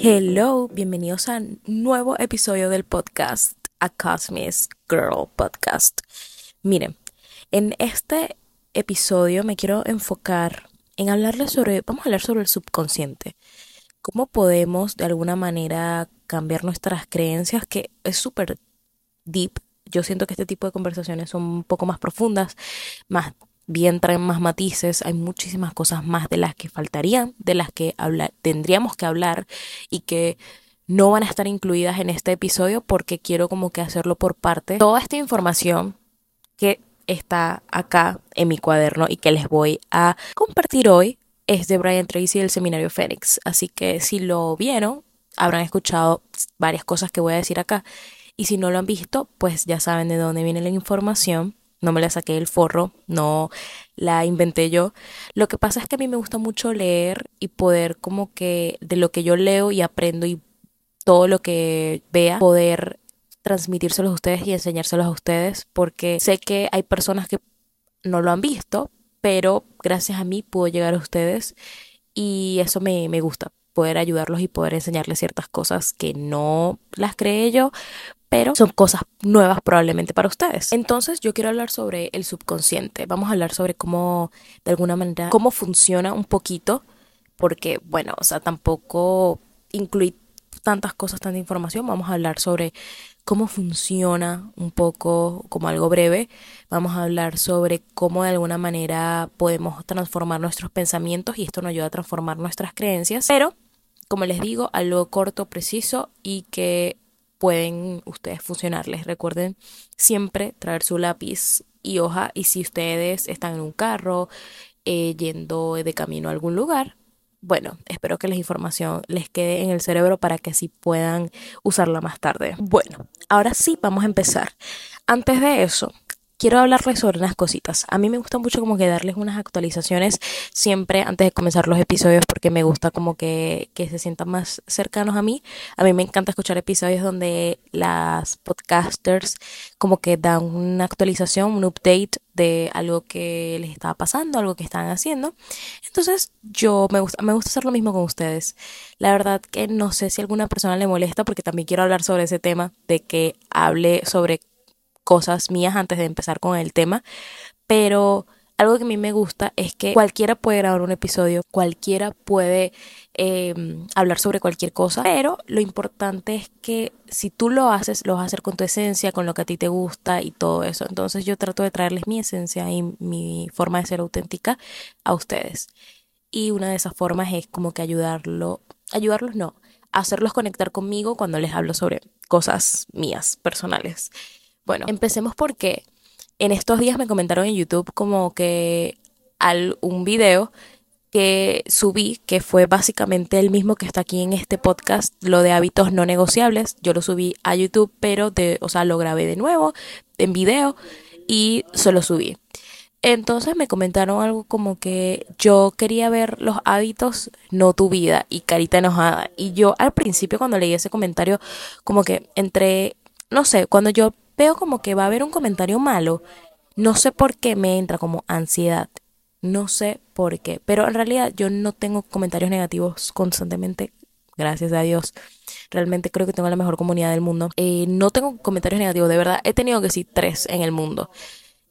Hello, bienvenidos a un nuevo episodio del podcast A Cosmic Girl Podcast. Miren, en este episodio me quiero enfocar en hablarles sobre, vamos a hablar sobre el subconsciente. Cómo podemos de alguna manera cambiar nuestras creencias, que es súper deep. Yo siento que este tipo de conversaciones son un poco más profundas, más bien traen más matices, hay muchísimas cosas más de las que faltarían, de las que tendríamos que hablar y que no van a estar incluidas en este episodio porque quiero como que hacerlo por parte. Toda esta información que está acá en mi cuaderno y que les voy a compartir hoy es de Brian Tracy del Seminario Fénix. Así que si lo vieron, habrán escuchado varias cosas que voy a decir acá. Y si no lo han visto, pues ya saben de dónde viene la información no me la saqué del forro, no la inventé yo. Lo que pasa es que a mí me gusta mucho leer y poder como que de lo que yo leo y aprendo y todo lo que vea, poder transmitírselos a ustedes y enseñárselos a ustedes, porque sé que hay personas que no lo han visto, pero gracias a mí puedo llegar a ustedes y eso me, me gusta, poder ayudarlos y poder enseñarles ciertas cosas que no las creé yo, pero son cosas nuevas probablemente para ustedes. Entonces yo quiero hablar sobre el subconsciente. Vamos a hablar sobre cómo, de alguna manera, cómo funciona un poquito, porque, bueno, o sea, tampoco incluir tantas cosas, tanta información. Vamos a hablar sobre cómo funciona un poco, como algo breve. Vamos a hablar sobre cómo de alguna manera podemos transformar nuestros pensamientos y esto nos ayuda a transformar nuestras creencias. Pero, como les digo, algo corto, preciso y que pueden ustedes funcionarles. Recuerden siempre traer su lápiz y hoja y si ustedes están en un carro eh, yendo de camino a algún lugar, bueno, espero que la información les quede en el cerebro para que así puedan usarla más tarde. Bueno, ahora sí vamos a empezar. Antes de eso, quiero hablarles sobre unas cositas. A mí me gusta mucho como que darles unas actualizaciones siempre antes de comenzar los episodios porque me gusta como que, que se sientan más cercanos a mí. A mí me encanta escuchar episodios donde las podcasters como que dan una actualización, un update de algo que les estaba pasando, algo que están haciendo. Entonces, yo me gusta, me gusta hacer lo mismo con ustedes. La verdad que no sé si a alguna persona le molesta porque también quiero hablar sobre ese tema de que hable sobre cosas mías antes de empezar con el tema, pero algo que a mí me gusta es que cualquiera puede grabar un episodio, cualquiera puede em, hablar sobre cualquier cosa, pero lo importante es que si tú lo haces, lo vas a hacer con tu esencia, con lo que a ti te gusta y todo eso. Entonces yo trato de traerles mi esencia y mi forma de ser auténtica a ustedes. Y una de esas formas es como que ayudarlo, ayudarlos no, hacerlos conectar conmigo cuando les hablo sobre cosas mías, personales. Bueno, empecemos porque en estos días me comentaron en YouTube como que al, un video que subí, que fue básicamente el mismo que está aquí en este podcast, lo de hábitos no negociables. Yo lo subí a YouTube, pero de, o sea, lo grabé de nuevo en video y se lo subí. Entonces me comentaron algo como que yo quería ver los hábitos, no tu vida, y carita enojada. Y yo al principio cuando leí ese comentario, como que entre, no sé, cuando yo veo como que va a haber un comentario malo, no sé por qué me entra como ansiedad. No sé por qué. Pero en realidad yo no tengo comentarios negativos constantemente. Gracias a Dios. Realmente creo que tengo la mejor comunidad del mundo. Eh, no tengo comentarios negativos. De verdad, he tenido que sí tres en el mundo.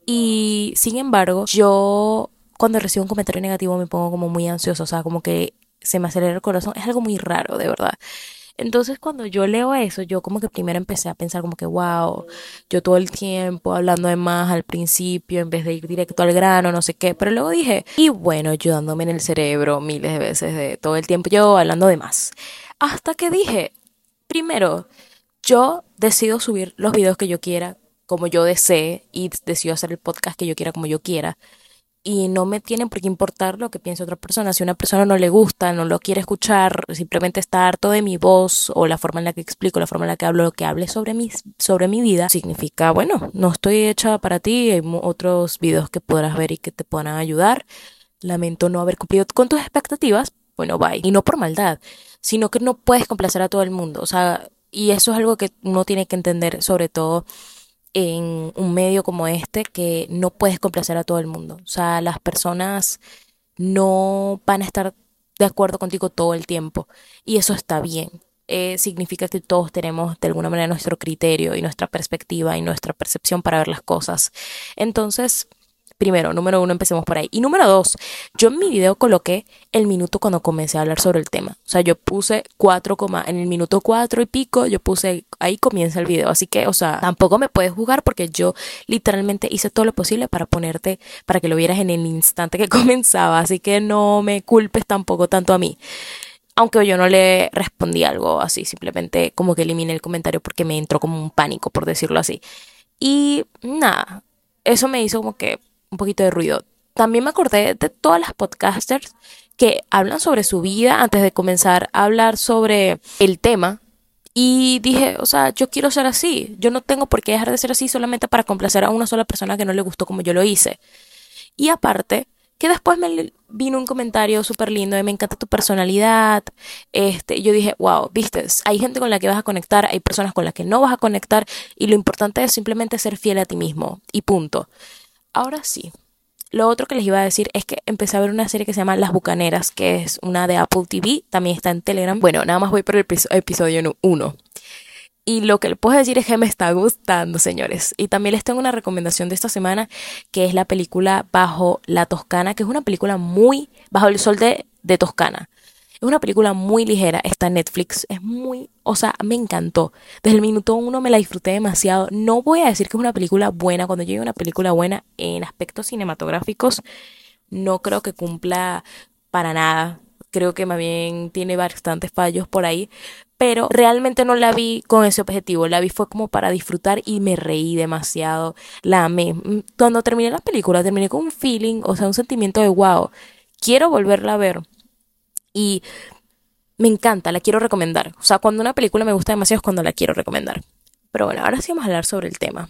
Y sin embargo, yo cuando recibo un comentario negativo me pongo como muy ansioso. O sea, como que se me acelera el corazón. Es algo muy raro, de verdad. Entonces cuando yo leo eso, yo como que primero empecé a pensar como que, wow, yo todo el tiempo hablando de más al principio en vez de ir directo al grano, no sé qué, pero luego dije, y bueno, yo dándome en el cerebro miles de veces de todo el tiempo yo hablando de más. Hasta que dije, primero, yo decido subir los videos que yo quiera, como yo desee, y decido hacer el podcast que yo quiera, como yo quiera y no me tiene por qué importar lo que piense otra persona. Si una persona no le gusta, no lo quiere escuchar, simplemente está harto de mi voz o la forma en la que explico, la forma en la que hablo, lo que hable sobre mi, sobre mi vida, significa, bueno, no estoy hecha para ti, hay otros videos que podrás ver y que te puedan ayudar. Lamento no haber cumplido con tus expectativas, bueno, bye. Y no por maldad, sino que no puedes complacer a todo el mundo. O sea, y eso es algo que uno tiene que entender, sobre todo en un medio como este que no puedes complacer a todo el mundo. O sea, las personas no van a estar de acuerdo contigo todo el tiempo. Y eso está bien. Eh, significa que todos tenemos de alguna manera nuestro criterio y nuestra perspectiva y nuestra percepción para ver las cosas. Entonces, Primero, número uno, empecemos por ahí. Y número dos, yo en mi video coloqué el minuto cuando comencé a hablar sobre el tema. O sea, yo puse cuatro, en el minuto cuatro y pico, yo puse, ahí comienza el video. Así que, o sea, tampoco me puedes jugar porque yo literalmente hice todo lo posible para ponerte, para que lo vieras en el instante que comenzaba. Así que no me culpes tampoco tanto a mí aunque yo no le respondí algo así, simplemente como que eliminé el comentario porque me entró como un pánico, por decirlo así. Y nada, eso me hizo como que un poquito de ruido. También me acordé de todas las podcasters que hablan sobre su vida antes de comenzar a hablar sobre el tema. Y dije, o sea, yo quiero ser así. Yo no tengo por qué dejar de ser así solamente para complacer a una sola persona que no le gustó como yo lo hice. Y aparte, que después me vino un comentario súper lindo de me encanta tu personalidad. Este, yo dije, wow, viste, hay gente con la que vas a conectar, hay personas con las que no vas a conectar y lo importante es simplemente ser fiel a ti mismo y punto. Ahora sí. Lo otro que les iba a decir es que empecé a ver una serie que se llama Las Bucaneras, que es una de Apple TV, también está en Telegram. Bueno, nada más voy por el episodio 1. Y lo que les puedo decir es que me está gustando, señores. Y también les tengo una recomendación de esta semana, que es la película Bajo la Toscana, que es una película muy bajo el sol de, de Toscana. Es una película muy ligera, está en Netflix, es muy, o sea, me encantó. Desde el minuto uno me la disfruté demasiado. No voy a decir que es una película buena, cuando llegue una película buena en aspectos cinematográficos, no creo que cumpla para nada. Creo que más bien tiene bastantes fallos por ahí, pero realmente no la vi con ese objetivo. La vi fue como para disfrutar y me reí demasiado. La amé. Cuando terminé la película, terminé con un feeling, o sea, un sentimiento de wow. Quiero volverla a ver y me encanta, la quiero recomendar. O sea, cuando una película me gusta demasiado es cuando la quiero recomendar. Pero bueno, ahora sí vamos a hablar sobre el tema.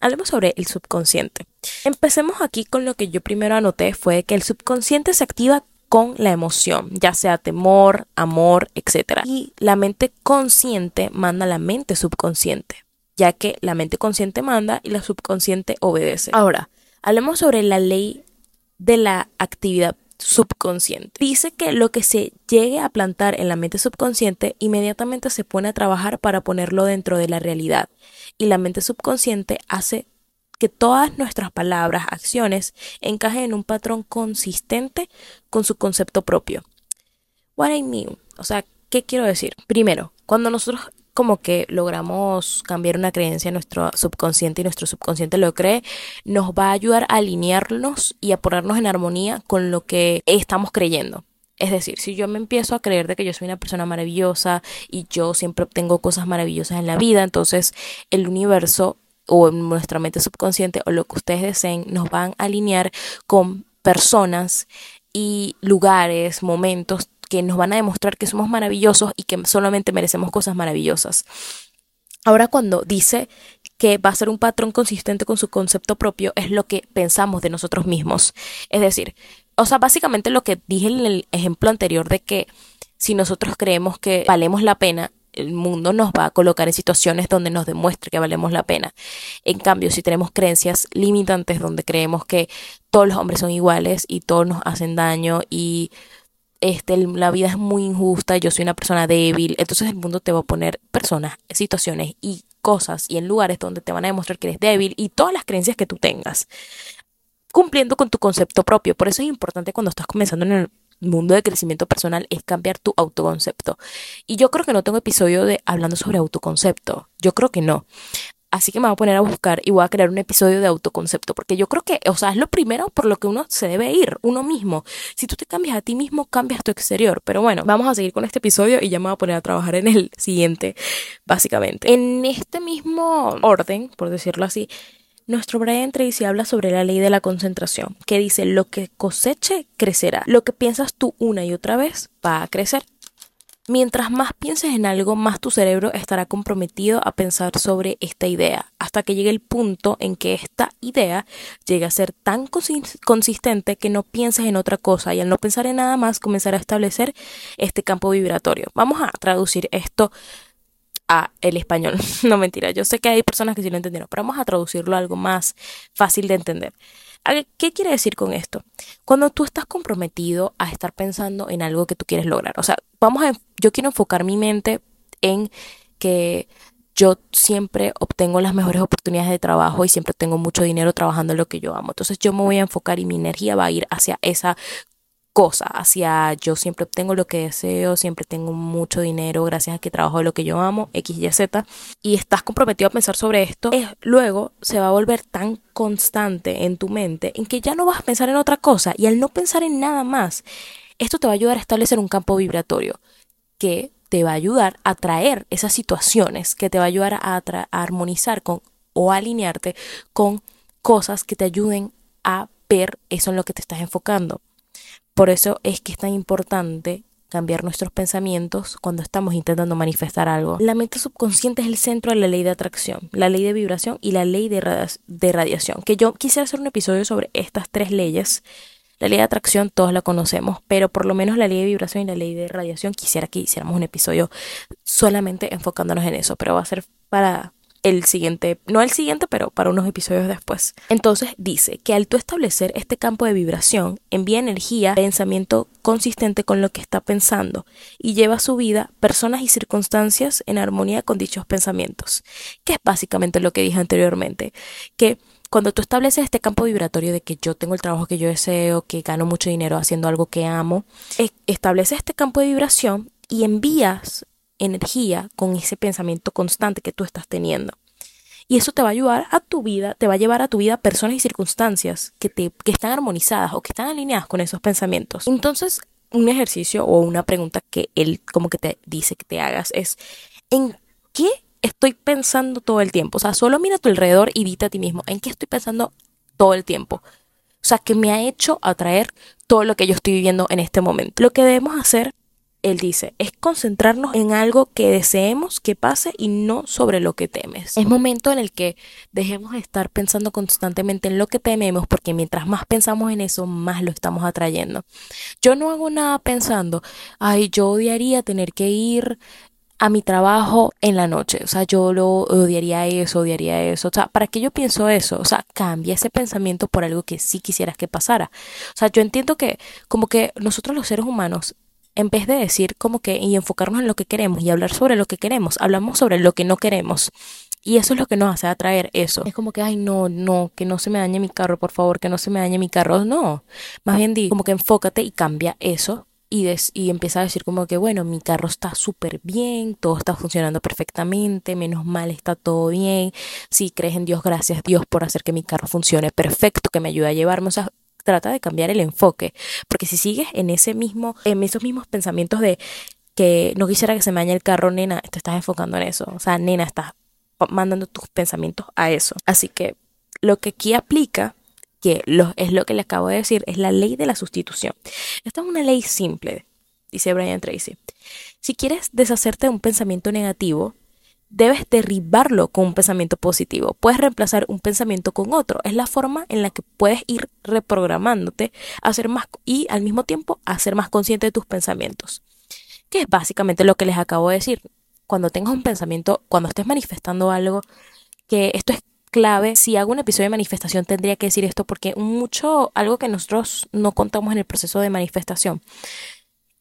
Hablemos sobre el subconsciente. Empecemos aquí con lo que yo primero anoté fue que el subconsciente se activa con la emoción, ya sea temor, amor, etc. Y la mente consciente manda a la mente subconsciente, ya que la mente consciente manda y la subconsciente obedece. Ahora, hablemos sobre la ley de la actividad subconsciente. Dice que lo que se llegue a plantar en la mente subconsciente inmediatamente se pone a trabajar para ponerlo dentro de la realidad y la mente subconsciente hace que todas nuestras palabras, acciones encajen en un patrón consistente con su concepto propio. What I mean, o sea, ¿qué quiero decir? Primero, cuando nosotros como que logramos cambiar una creencia en nuestro subconsciente y nuestro subconsciente lo cree, nos va a ayudar a alinearnos y a ponernos en armonía con lo que estamos creyendo. Es decir, si yo me empiezo a creer de que yo soy una persona maravillosa y yo siempre obtengo cosas maravillosas en la vida, entonces el universo o nuestra mente subconsciente o lo que ustedes deseen nos van a alinear con personas y lugares, momentos que nos van a demostrar que somos maravillosos y que solamente merecemos cosas maravillosas. Ahora cuando dice que va a ser un patrón consistente con su concepto propio, es lo que pensamos de nosotros mismos. Es decir, o sea, básicamente lo que dije en el ejemplo anterior de que si nosotros creemos que valemos la pena, el mundo nos va a colocar en situaciones donde nos demuestre que valemos la pena. En cambio, si tenemos creencias limitantes donde creemos que todos los hombres son iguales y todos nos hacen daño y este, la vida es muy injusta, yo soy una persona débil, entonces el mundo te va a poner personas, situaciones y cosas y en lugares donde te van a demostrar que eres débil y todas las creencias que tú tengas, cumpliendo con tu concepto propio. Por eso es importante cuando estás comenzando en el mundo de crecimiento personal es cambiar tu autoconcepto. Y yo creo que no tengo episodio de hablando sobre autoconcepto. Yo creo que no. Así que me voy a poner a buscar y voy a crear un episodio de autoconcepto, porque yo creo que, o sea, es lo primero por lo que uno se debe ir, uno mismo. Si tú te cambias a ti mismo, cambias tu exterior. Pero bueno, vamos a seguir con este episodio y ya me voy a poner a trabajar en el siguiente, básicamente. En este mismo orden, por decirlo así, nuestro Brian Tracy habla sobre la ley de la concentración, que dice lo que coseche crecerá. Lo que piensas tú una y otra vez va a crecer. Mientras más pienses en algo, más tu cerebro estará comprometido a pensar sobre esta idea, hasta que llegue el punto en que esta idea llegue a ser tan consistente que no pienses en otra cosa y al no pensar en nada más comenzará a establecer este campo vibratorio. Vamos a traducir esto a el español. no mentira, yo sé que hay personas que sí lo entendieron, pero vamos a traducirlo a algo más fácil de entender. ¿Qué quiere decir con esto? Cuando tú estás comprometido a estar pensando en algo que tú quieres lograr, o sea, vamos a, yo quiero enfocar mi mente en que yo siempre obtengo las mejores oportunidades de trabajo y siempre tengo mucho dinero trabajando en lo que yo amo. Entonces yo me voy a enfocar y mi energía va a ir hacia esa cosa, hacia yo siempre obtengo lo que deseo, siempre tengo mucho dinero gracias a que trabajo de lo que yo amo, X, Y, Z, y estás comprometido a pensar sobre esto, es, luego se va a volver tan constante en tu mente en que ya no vas a pensar en otra cosa y al no pensar en nada más, esto te va a ayudar a establecer un campo vibratorio que te va a ayudar a traer esas situaciones, que te va a ayudar a, a armonizar con o alinearte con cosas que te ayuden a ver eso en lo que te estás enfocando. Por eso es que es tan importante cambiar nuestros pensamientos cuando estamos intentando manifestar algo. La mente subconsciente es el centro de la ley de atracción, la ley de vibración y la ley de, radiación. Que yo quisiera hacer un episodio sobre estas tres leyes. La ley de atracción todos la conocemos, pero por lo menos la ley de vibración y la ley de radiación quisiera que hiciéramos un episodio solamente enfocándonos en eso, pero va a ser para el siguiente, no el siguiente, pero para unos episodios después. Entonces dice que al tú establecer este campo de vibración, envía energía, pensamiento consistente con lo que está pensando y lleva a su vida personas y circunstancias en armonía con dichos pensamientos, que es básicamente lo que dije anteriormente, que cuando tú estableces este campo vibratorio de que yo tengo el trabajo que yo deseo, que gano mucho dinero haciendo algo que amo, estableces este campo de vibración y envías energía con ese pensamiento constante que tú estás teniendo. Y eso te va a ayudar a tu vida, te va a llevar a tu vida personas y circunstancias que, te, que están armonizadas o que están alineadas con esos pensamientos. Entonces, un ejercicio o una pregunta que él como que te dice que te hagas es, ¿en qué estoy pensando todo el tiempo? O sea, solo mira a tu alrededor y dite a ti mismo, ¿en qué estoy pensando todo el tiempo? O sea, que me ha hecho atraer todo lo que yo estoy viviendo en este momento. Lo que debemos hacer él dice, es concentrarnos en algo que deseemos que pase y no sobre lo que temes. Es momento en el que dejemos de estar pensando constantemente en lo que tememos, porque mientras más pensamos en eso, más lo estamos atrayendo. Yo no hago nada pensando, ay, yo odiaría tener que ir a mi trabajo en la noche. O sea, yo lo odiaría eso, odiaría eso. O sea, ¿para qué yo pienso eso? O sea, cambia ese pensamiento por algo que sí quisieras que pasara. O sea, yo entiendo que como que nosotros los seres humanos en vez de decir como que y enfocarnos en lo que queremos y hablar sobre lo que queremos, hablamos sobre lo que no queremos. Y eso es lo que nos hace atraer eso. Es como que, ay, no, no, que no se me dañe mi carro, por favor, que no se me dañe mi carro. No, más bien di, como que enfócate y cambia eso y, y empieza a decir como que, bueno, mi carro está súper bien, todo está funcionando perfectamente, menos mal está todo bien. Si crees en Dios, gracias Dios por hacer que mi carro funcione perfecto, que me ayude a llevarme. O sea, trata de cambiar el enfoque, porque si sigues en ese mismo, en esos mismos pensamientos de que no quisiera que se me dañe el carro, nena, te estás enfocando en eso, o sea, nena, estás mandando tus pensamientos a eso. Así que lo que aquí aplica, que es lo que le acabo de decir, es la ley de la sustitución. Esta es una ley simple, dice Brian Tracy. Si quieres deshacerte de un pensamiento negativo, debes derribarlo con un pensamiento positivo. Puedes reemplazar un pensamiento con otro. Es la forma en la que puedes ir reprogramándote a más y al mismo tiempo a ser más consciente de tus pensamientos. Que es básicamente lo que les acabo de decir. Cuando tengas un pensamiento, cuando estés manifestando algo, que esto es clave. Si hago un episodio de manifestación tendría que decir esto porque mucho, algo que nosotros no contamos en el proceso de manifestación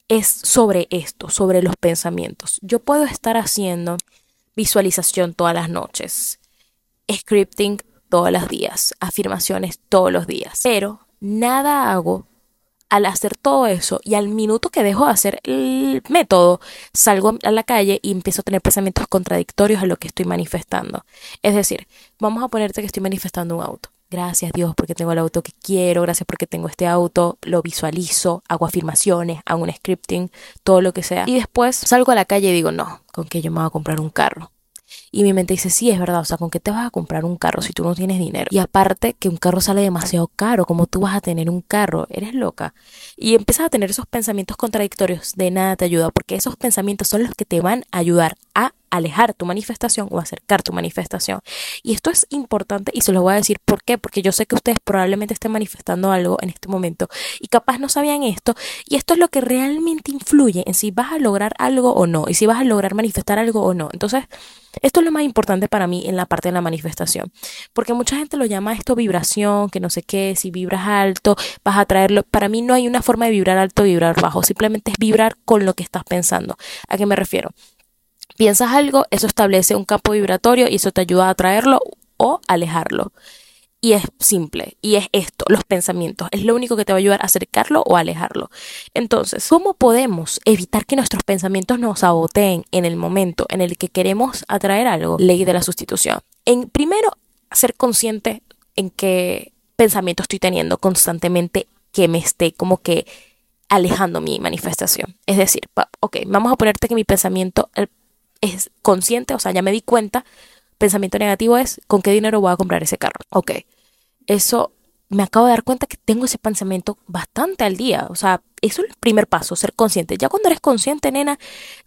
es sobre esto, sobre los pensamientos. Yo puedo estar haciendo visualización todas las noches, scripting todos los días, afirmaciones todos los días. Pero nada hago al hacer todo eso y al minuto que dejo de hacer el método, salgo a la calle y empiezo a tener pensamientos contradictorios a lo que estoy manifestando. Es decir, vamos a ponerte que estoy manifestando un auto. Gracias Dios porque tengo el auto que quiero, gracias porque tengo este auto, lo visualizo, hago afirmaciones, hago un scripting, todo lo que sea. Y después salgo a la calle y digo, no, con que yo me voy a comprar un carro. Y mi mente dice, sí, es verdad, o sea, ¿con qué te vas a comprar un carro si tú no tienes dinero? Y aparte que un carro sale demasiado caro, ¿cómo tú vas a tener un carro? Eres loca. Y empiezas a tener esos pensamientos contradictorios, de nada te ayuda, porque esos pensamientos son los que te van a ayudar a alejar tu manifestación o acercar tu manifestación. Y esto es importante y se lo voy a decir por qué, porque yo sé que ustedes probablemente estén manifestando algo en este momento y capaz no sabían esto y esto es lo que realmente influye en si vas a lograr algo o no y si vas a lograr manifestar algo o no. Entonces, esto lo más importante para mí en la parte de la manifestación, porque mucha gente lo llama esto vibración, que no sé qué, si vibras alto, vas a traerlo. Para mí no hay una forma de vibrar alto, vibrar bajo, simplemente es vibrar con lo que estás pensando. ¿A qué me refiero? Piensas algo, eso establece un campo vibratorio y eso te ayuda a atraerlo o alejarlo. Y es simple, y es esto, los pensamientos. Es lo único que te va a ayudar a acercarlo o alejarlo. Entonces, ¿cómo podemos evitar que nuestros pensamientos nos saboteen en el momento en el que queremos atraer algo? Ley de la sustitución. En primero, ser consciente en qué pensamiento estoy teniendo constantemente que me esté como que alejando mi manifestación. Es decir, ok, vamos a ponerte que mi pensamiento, es consciente, o sea, ya me di cuenta, pensamiento negativo es con qué dinero voy a comprar ese carro. Ok, eso me acabo de dar cuenta que tengo ese pensamiento bastante al día, o sea, eso es el primer paso, ser consciente. Ya cuando eres consciente, nena,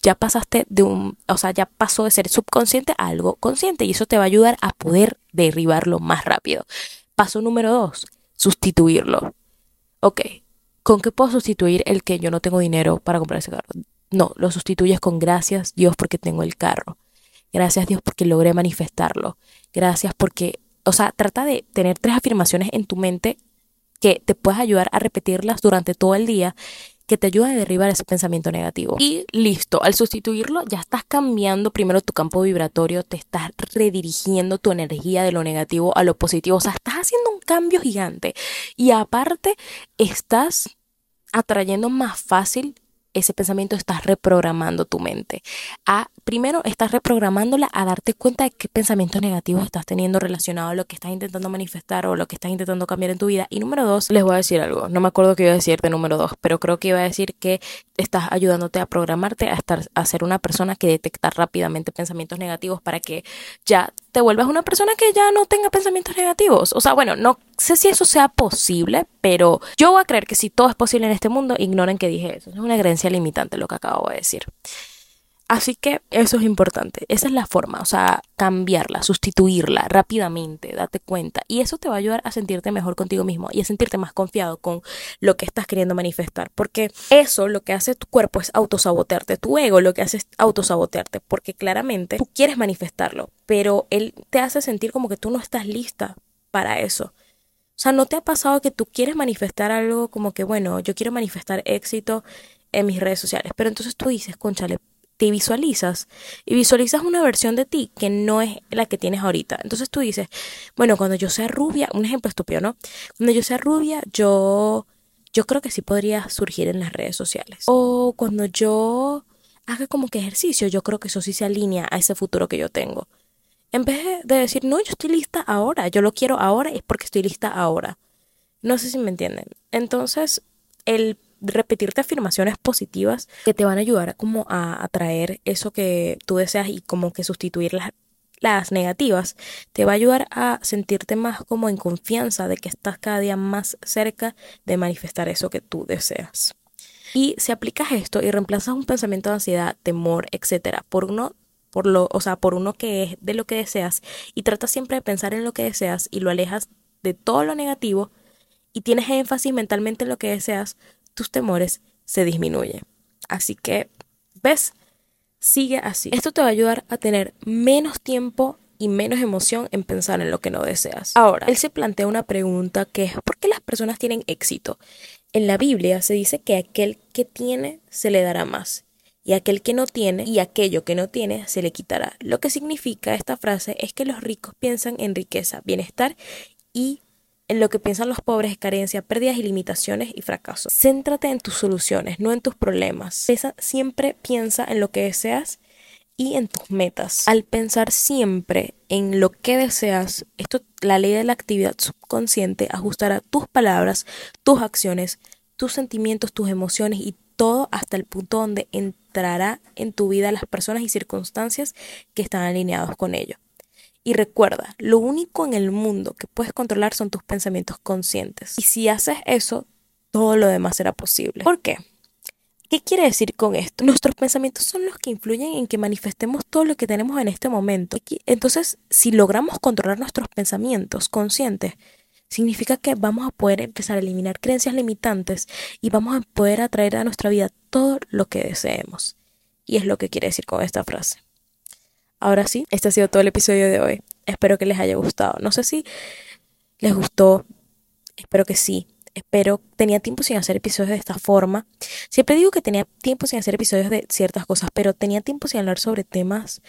ya pasaste de un, o sea, ya pasó de ser subconsciente a algo consciente y eso te va a ayudar a poder derribarlo más rápido. Paso número dos, sustituirlo. Ok, ¿con qué puedo sustituir el que yo no tengo dinero para comprar ese carro? No, lo sustituyes con gracias Dios porque tengo el carro. Gracias Dios porque logré manifestarlo. Gracias porque, o sea, trata de tener tres afirmaciones en tu mente que te puedas ayudar a repetirlas durante todo el día que te ayuden a derribar ese pensamiento negativo. Y listo, al sustituirlo ya estás cambiando primero tu campo vibratorio, te estás redirigiendo tu energía de lo negativo a lo positivo, o sea, estás haciendo un cambio gigante y aparte estás atrayendo más fácil ese pensamiento estás reprogramando tu mente. A, primero, estás reprogramándola a darte cuenta de qué pensamientos negativos estás teniendo relacionado a lo que estás intentando manifestar o lo que estás intentando cambiar en tu vida. Y número dos, les voy a decir algo. No me acuerdo qué iba a decir de número dos, pero creo que iba a decir que estás ayudándote a programarte a, estar, a ser una persona que detecta rápidamente pensamientos negativos para que ya te vuelvas una persona que ya no tenga pensamientos negativos. O sea, bueno, no sé si eso sea posible, pero yo voy a creer que si todo es posible en este mundo, ignoren que dije eso. Es una creencia limitante lo que acabo de decir. Así que eso es importante. Esa es la forma, o sea, cambiarla, sustituirla rápidamente, date cuenta. Y eso te va a ayudar a sentirte mejor contigo mismo y a sentirte más confiado con lo que estás queriendo manifestar. Porque eso lo que hace tu cuerpo es autosabotearte. Tu ego lo que hace es autosabotearte. Porque claramente tú quieres manifestarlo, pero él te hace sentir como que tú no estás lista para eso. O sea, ¿no te ha pasado que tú quieres manifestar algo como que, bueno, yo quiero manifestar éxito en mis redes sociales, pero entonces tú dices, conchale, te visualizas y visualizas una versión de ti que no es la que tienes ahorita. Entonces tú dices, bueno, cuando yo sea rubia, un ejemplo estúpido, ¿no? Cuando yo sea rubia, yo yo creo que sí podría surgir en las redes sociales. O cuando yo haga como que ejercicio, yo creo que eso sí se alinea a ese futuro que yo tengo. En vez de decir, no, yo estoy lista ahora, yo lo quiero ahora, es porque estoy lista ahora. No sé si me entienden. Entonces, el repetirte afirmaciones positivas que te van a ayudar como a atraer eso que tú deseas y como que sustituir las, las negativas, te va a ayudar a sentirte más como en confianza de que estás cada día más cerca de manifestar eso que tú deseas. Y si aplicas esto y reemplazas un pensamiento de ansiedad, temor, etcétera, por uno por lo, o sea, por uno que es de lo que deseas y tratas siempre de pensar en lo que deseas y lo alejas de todo lo negativo y tienes énfasis mentalmente en lo que deseas, tus temores se disminuyen. Así que, ¿ves? Sigue así. Esto te va a ayudar a tener menos tiempo y menos emoción en pensar en lo que no deseas. Ahora, él se plantea una pregunta que es ¿por qué las personas tienen éxito? En la Biblia se dice que aquel que tiene se le dará más y aquel que no tiene y aquello que no tiene se le quitará. Lo que significa esta frase es que los ricos piensan en riqueza, bienestar y en lo que piensan los pobres es carencia, pérdidas y limitaciones y fracaso. Céntrate en tus soluciones, no en tus problemas. siempre piensa en lo que deseas y en tus metas. Al pensar siempre en lo que deseas, esto, la ley de la actividad subconsciente ajustará tus palabras, tus acciones, tus sentimientos, tus emociones y todo hasta el punto donde entrará en tu vida las personas y circunstancias que están alineados con ello. Y recuerda, lo único en el mundo que puedes controlar son tus pensamientos conscientes. Y si haces eso, todo lo demás será posible. ¿Por qué? ¿Qué quiere decir con esto? Nuestros pensamientos son los que influyen en que manifestemos todo lo que tenemos en este momento. Entonces, si logramos controlar nuestros pensamientos conscientes, significa que vamos a poder empezar a eliminar creencias limitantes y vamos a poder atraer a nuestra vida todo lo que deseemos. Y es lo que quiere decir con esta frase. Ahora sí, este ha sido todo el episodio de hoy. Espero que les haya gustado. No sé si les gustó. Espero que sí. Espero, tenía tiempo sin hacer episodios de esta forma. Siempre digo que tenía tiempo sin hacer episodios de ciertas cosas, pero tenía tiempo sin hablar sobre temas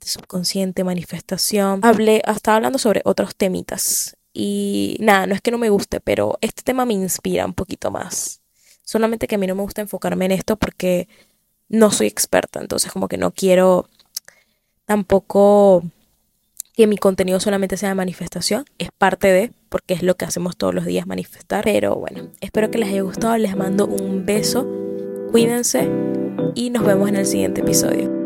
de subconsciente, manifestación. Hablé, estaba hablando sobre otros temitas. Y nada, no es que no me guste, pero este tema me inspira un poquito más. Solamente que a mí no me gusta enfocarme en esto porque no soy experta, entonces como que no quiero tampoco que mi contenido solamente sea de manifestación, es parte de, porque es lo que hacemos todos los días, manifestar. Pero bueno, espero que les haya gustado, les mando un beso, cuídense y nos vemos en el siguiente episodio.